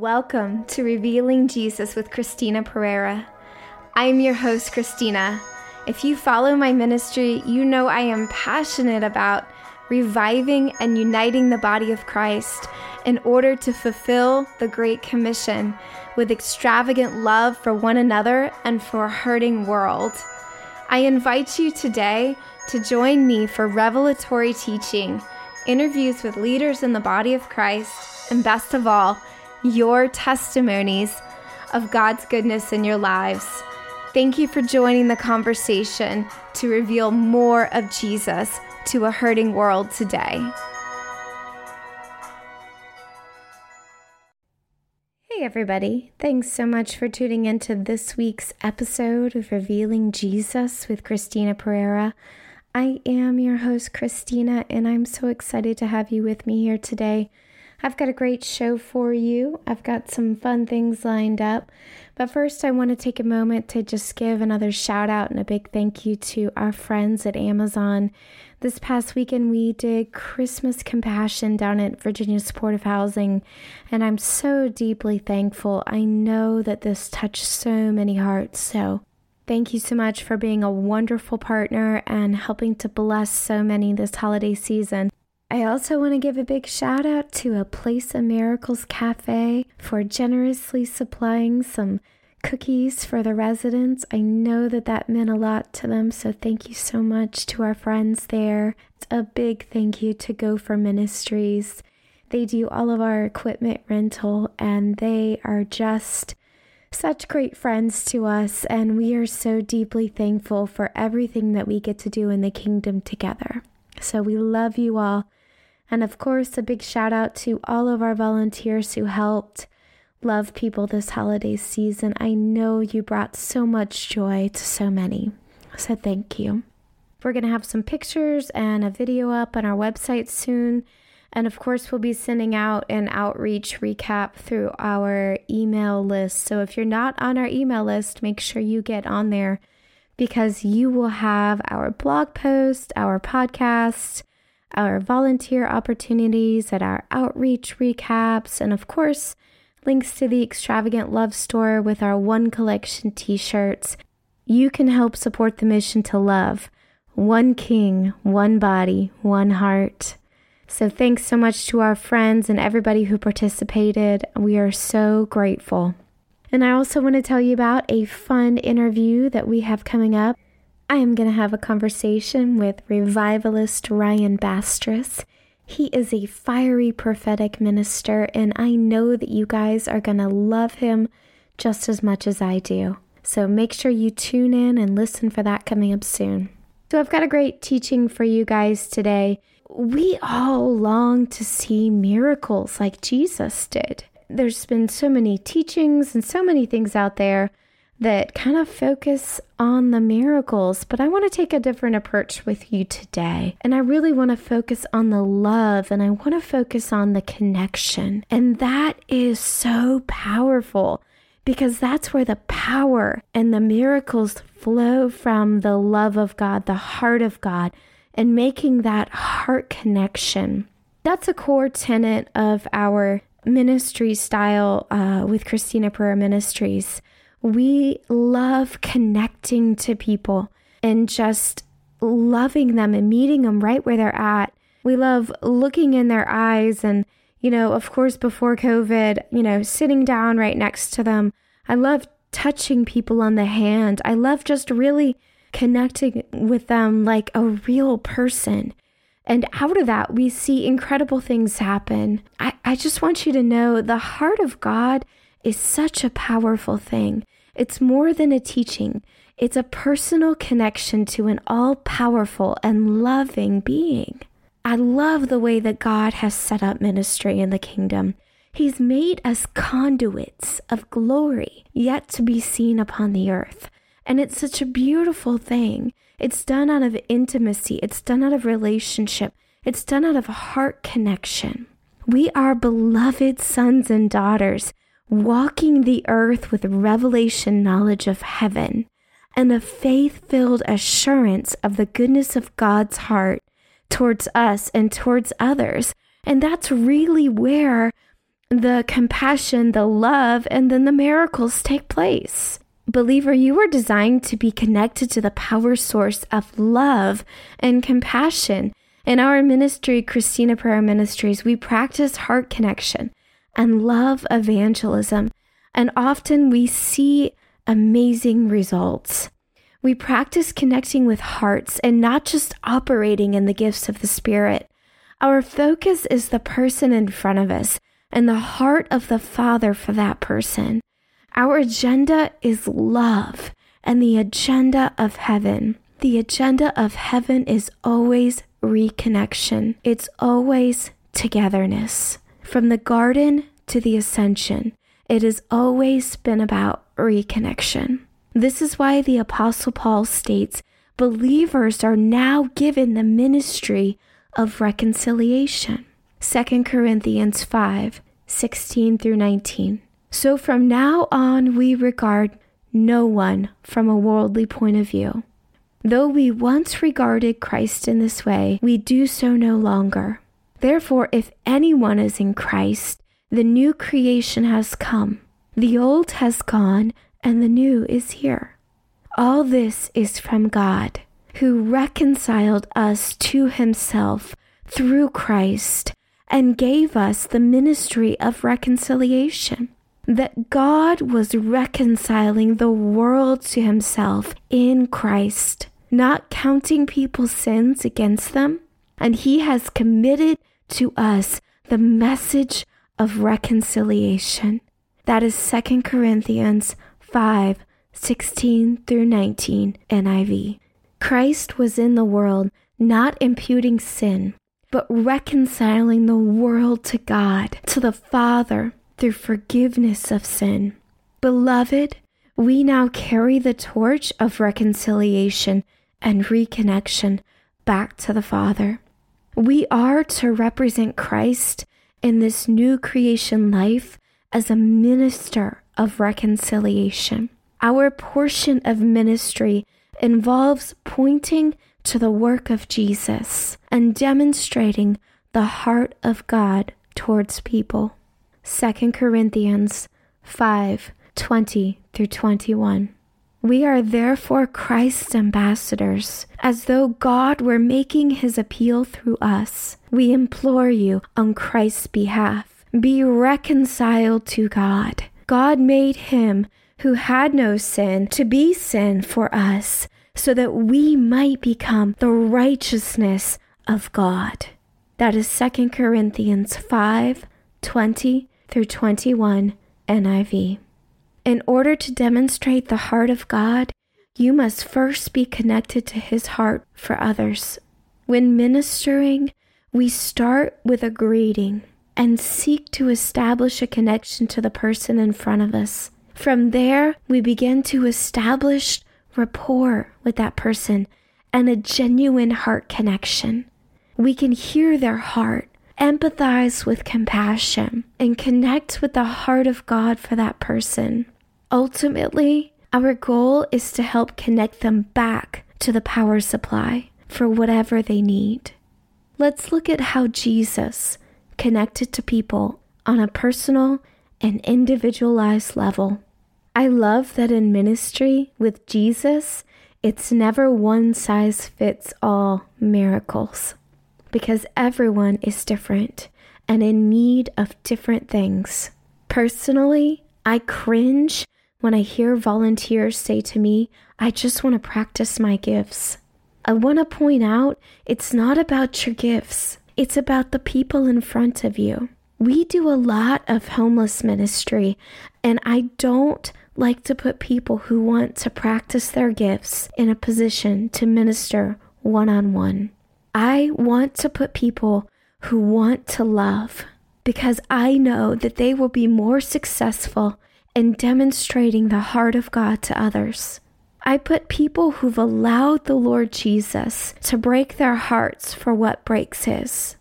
Welcome to Revealing Jesus with Christina Perera. I'm your host, Christina. If you follow my ministry, you know I am passionate about reviving and uniting the body of Christ in order to fulfill the Great Commission with extravagant love for one another and for a hurting world. I invite you today to join me for revelatory teaching, interviews with leaders in the body of Christ, and best of all, your testimonies of God's goodness in your lives. Thank you for joining the conversation to reveal more of Jesus to a hurting world today. Hey, everybody. Thanks so much for tuning into this week's episode of Revealing Jesus with Christina Perera. I am your host, Christina, and I'm so excited to have you with me here today. I've got a great show for you. I've got some fun things lined up. But first, I want to take a moment to just give another shout out and a big thank you to our friends at Amazon. This past weekend, we did Christmas Compassion down at Virginia Supportive Housing, and I'm so deeply thankful. I know that this touched so many hearts. So, Thank you so much for being a wonderful partner and helping to bless so many this holiday season. I also want to give a big shout out to a Place of Miracles Cafe for generously supplying some cookies for the residents. I know that that meant a lot to them, so thank you so much to our friends there. A big thank you to Gopher Ministries. They do all of our equipment rental and they are just such great friends to us, and we are so deeply thankful for everything that we get to do in the kingdom together. So we love you all. And of course, a big shout out to all of our volunteers who helped love people this holiday season. I know you brought so much joy to so many. So thank you. We're going to have some pictures and a video up on our website soon. And of course, we'll be sending out an outreach recap through our email list. So if you're not on our email list, make sure you get on there because you will have our blog post, our podcast, our volunteer opportunities, at our outreach recaps, and of course, links to the extravagant love store with our one collection t shirts. You can help support the mission to love one king, one body, one heart. So, thanks so much to our friends and everybody who participated. We are so grateful. And I also want to tell you about a fun interview that we have coming up. I am going to have a conversation with revivalist Ryan Bastress. He is a fiery prophetic minister, and I know that you guys are going to love him just as much as I do. So make sure you tune in and listen for that coming up soon. So, I've got a great teaching for you guys today. We all long to see miracles like Jesus did. There's been so many teachings and so many things out there that kind of focus on the miracles, but I want to take a different approach with you today. And I really want to focus on the love and I want to focus on the connection. And that is so powerful because that's where the power and the miracles flow from the love of God, the heart of God, and making that heart connection. That's a core tenet of our ministry style uh, with Christina Perera Ministries we love connecting to people and just loving them and meeting them right where they're at. We love looking in their eyes and, you know, of course, before COVID, you know, sitting down right next to them. I love touching people on the hand. I love just really connecting with them like a real person. And out of that, we see incredible things happen. I, I just want you to know the heart of God is such a powerful thing. It's more than a teaching, it's a personal connection to an all powerful and loving being. I love the way that God has set up ministry in the kingdom. He's made us conduits of glory yet to be seen upon the earth. And it's such a beautiful thing. It's done out of intimacy, it's done out of relationship, it's done out of heart connection. We are beloved sons and daughters walking the earth with revelation knowledge of heaven and a faith filled assurance of the goodness of God's heart towards us and towards others. And that's really where the compassion, the love, and then the miracles take place. Believer, you are designed to be connected to the power source of love and compassion. In our ministry, Christina Perera Ministries, we practice heart connection and love evangelism, and often we see amazing results. We practice connecting with hearts and not just operating in the gifts of the Spirit. Our focus is the person in front of us and the heart of the Father for that person. Our agenda is love and the agenda of heaven. The agenda of heaven is always reconnection, it's always togetherness. From the garden to the ascension, it has always been about reconnection. This is why the Apostle Paul states believers are now given the ministry of reconciliation. 2 Corinthians 5 16 through 19. So from now on, we regard no one from a worldly point of view. Though we once regarded Christ in this way, we do so no longer. Therefore, if anyone is in Christ, the new creation has come. The old has gone, and the new is here. All this is from God, who reconciled us to himself through Christ and gave us the ministry of reconciliation. That God was reconciling the world to himself in Christ, not counting people's sins against them. And he has committed to us the message of reconciliation. That is 2 Corinthians 5 16 through 19 NIV. Christ was in the world, not imputing sin, but reconciling the world to God, to the Father, through forgiveness of sin. Beloved, we now carry the torch of reconciliation and reconnection back to the Father. We are to represent Christ in this new creation life as a minister of reconciliation. Our portion of ministry involves pointing to the work of Jesus and demonstrating the heart of God towards people. 2 Corinthians 5 20 through 21. We are therefore Christ's ambassadors, as though God were making his appeal through us. We implore you on Christ's behalf be reconciled to God. God made him who had no sin to be sin for us so that we might become the righteousness of God. That is 2 Corinthians 5 20 through 21 NIV. In order to demonstrate the heart of God, you must first be connected to his heart for others. When ministering, we start with a greeting and seek to establish a connection to the person in front of us. From there, we begin to establish rapport with that person and a genuine heart connection. We can hear their heart, empathize with compassion, and connect with the heart of God for that person. Ultimately, our goal is to help connect them back to the power supply for whatever they need. Let's look at how Jesus connected to people on a personal and individualized level. I love that in ministry with Jesus, it's never one size fits all miracles because everyone is different and in need of different things. Personally, I cringe when I hear volunteers say to me, I just want to practice my gifts. I want to point out it's not about your gifts, it's about the people in front of you. We do a lot of homeless ministry, and I don't like to put people who want to practice their gifts in a position to minister one on one. I want to put people who want to love because I know that they will be more successful in demonstrating the heart of God to others. I put people who've allowed the Lord Jesus to break their hearts for what breaks his.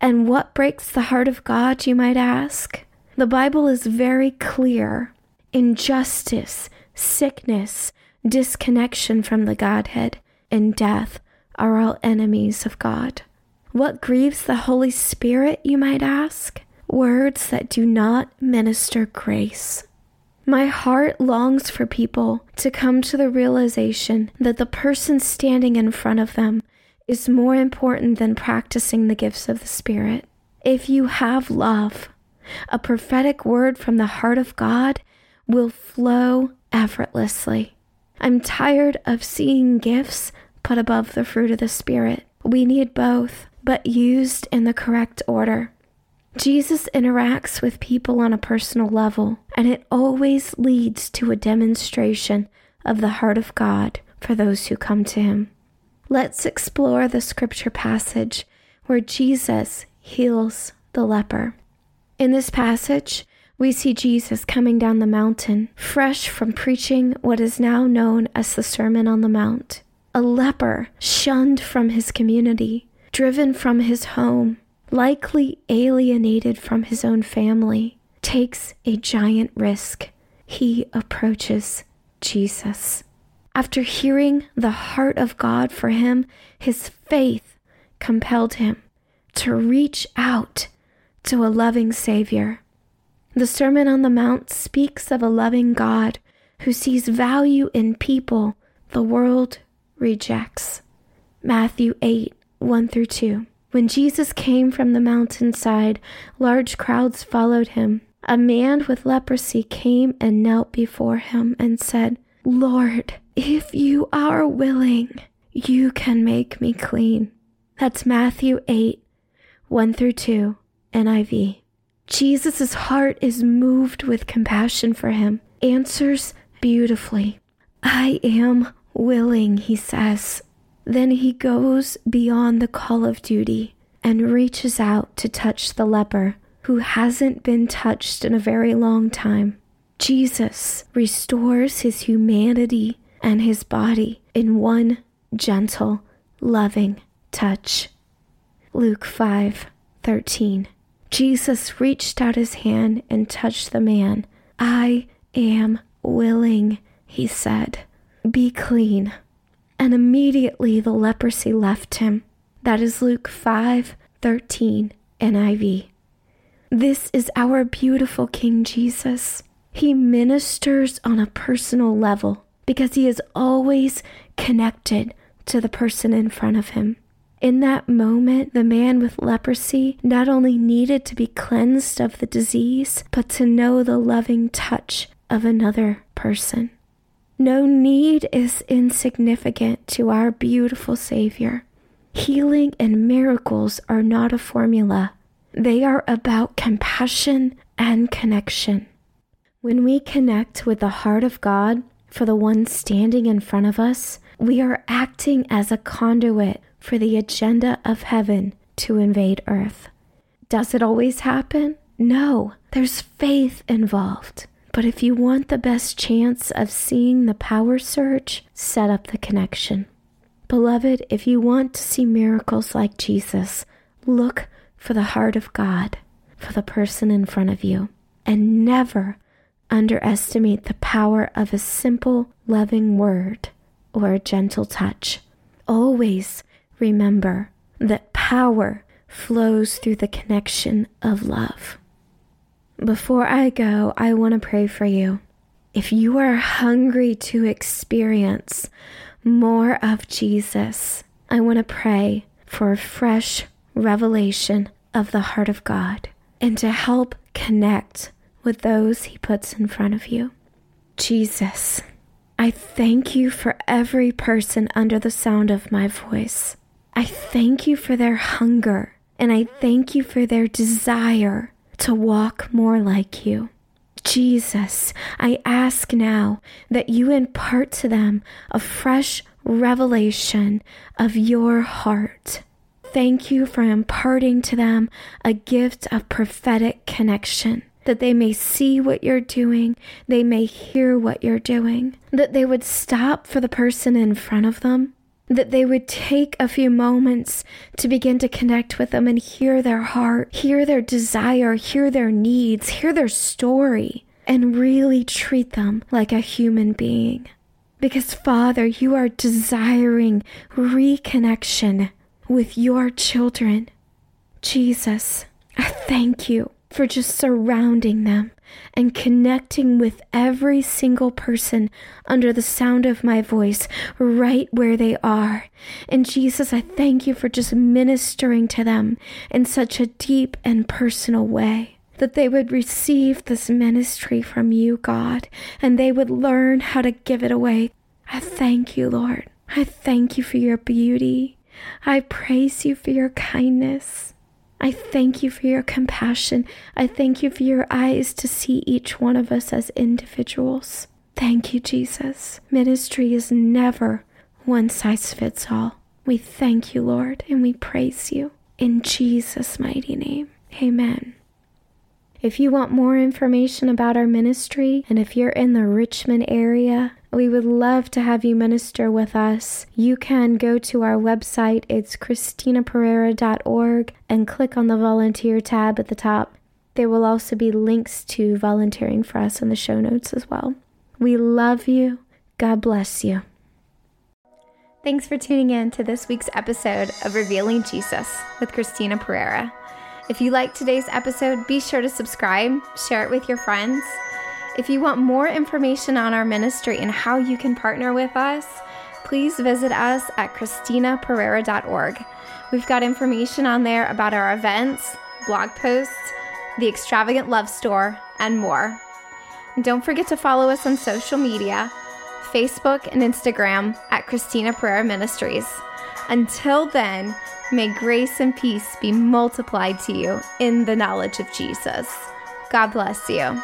And what breaks the heart of God, you might ask? The Bible is very clear injustice, sickness, disconnection from the Godhead, and death are all enemies of God. What grieves the Holy Spirit, you might ask? words that do not minister grace. My heart longs for people to come to the realization that the person standing in front of them is more important than practicing the gifts of the Spirit. If you have love, a prophetic word from the heart of God will flow effortlessly. I'm tired of seeing gifts put above the fruit of the Spirit. We need both, but used in the correct order. Jesus interacts with people on a personal level, and it always leads to a demonstration of the heart of God for those who come to him. Let's explore the scripture passage where Jesus heals the leper. In this passage, we see Jesus coming down the mountain, fresh from preaching what is now known as the Sermon on the Mount. A leper shunned from his community, driven from his home, likely alienated from his own family, takes a giant risk. He approaches Jesus. After hearing the heart of God for him, his faith compelled him to reach out to a loving Savior. The Sermon on the Mount speaks of a loving God who sees value in people the world rejects. Matthew 8 1 through 2. When Jesus came from the mountainside, large crowds followed him. A man with leprosy came and knelt before him and said, Lord, if you are willing, you can make me clean. That's Matthew 8, 1 through 2, NIV. Jesus' heart is moved with compassion for him, answers beautifully. I am willing, he says. Then he goes beyond the call of duty and reaches out to touch the leper who hasn't been touched in a very long time. Jesus restores his humanity and his body in one gentle, loving touch. Luke 5 13. Jesus reached out his hand and touched the man. I am willing, he said. Be clean. And immediately the leprosy left him. That is Luke 5 13 NIV. This is our beautiful King Jesus. He ministers on a personal level because he is always connected to the person in front of him. In that moment, the man with leprosy not only needed to be cleansed of the disease, but to know the loving touch of another person. No need is insignificant to our beautiful Savior. Healing and miracles are not a formula, they are about compassion and connection. When we connect with the heart of God for the one standing in front of us, we are acting as a conduit for the agenda of heaven to invade earth. Does it always happen? No, there's faith involved. But if you want the best chance of seeing the power surge, set up the connection. Beloved, if you want to see miracles like Jesus, look for the heart of God, for the person in front of you, and never underestimate the power of a simple, loving word or a gentle touch. Always remember that power flows through the connection of love. Before I go, I want to pray for you. If you are hungry to experience more of Jesus, I want to pray for a fresh revelation of the heart of God and to help connect with those He puts in front of you. Jesus, I thank you for every person under the sound of my voice. I thank you for their hunger and I thank you for their desire to walk more like you. Jesus, I ask now that you impart to them a fresh revelation of your heart. Thank you for imparting to them a gift of prophetic connection, that they may see what you're doing, they may hear what you're doing, that they would stop for the person in front of them that they would take a few moments to begin to connect with them and hear their heart, hear their desire, hear their needs, hear their story, and really treat them like a human being. Because, Father, you are desiring reconnection with your children. Jesus, I thank you for just surrounding them and connecting with every single person under the sound of my voice right where they are. And Jesus, I thank you for just ministering to them in such a deep and personal way. That they would receive this ministry from you, God, and they would learn how to give it away. I thank you, Lord. I thank you for your beauty. I praise you for your kindness. I thank you for your compassion. I thank you for your eyes to see each one of us as individuals. Thank you, Jesus. Ministry is never one size fits all. We thank you, Lord, and we praise you. In Jesus' mighty name, amen. If you want more information about our ministry, and if you're in the Richmond area, we would love to have you minister with us. You can go to our website, it's christinaperera.org, and click on the volunteer tab at the top. There will also be links to volunteering for us in the show notes as well. We love you. God bless you. Thanks for tuning in to this week's episode of Revealing Jesus with Christina Perera. If you like today's episode, be sure to subscribe, share it with your friends. If you want more information on our ministry and how you can partner with us, please visit us at christinaperera.org. We've got information on there about our events, blog posts, the extravagant love store, and more. And don't forget to follow us on social media Facebook and Instagram at Christina Perera Ministries. Until then, May grace and peace be multiplied to you in the knowledge of Jesus. God bless you.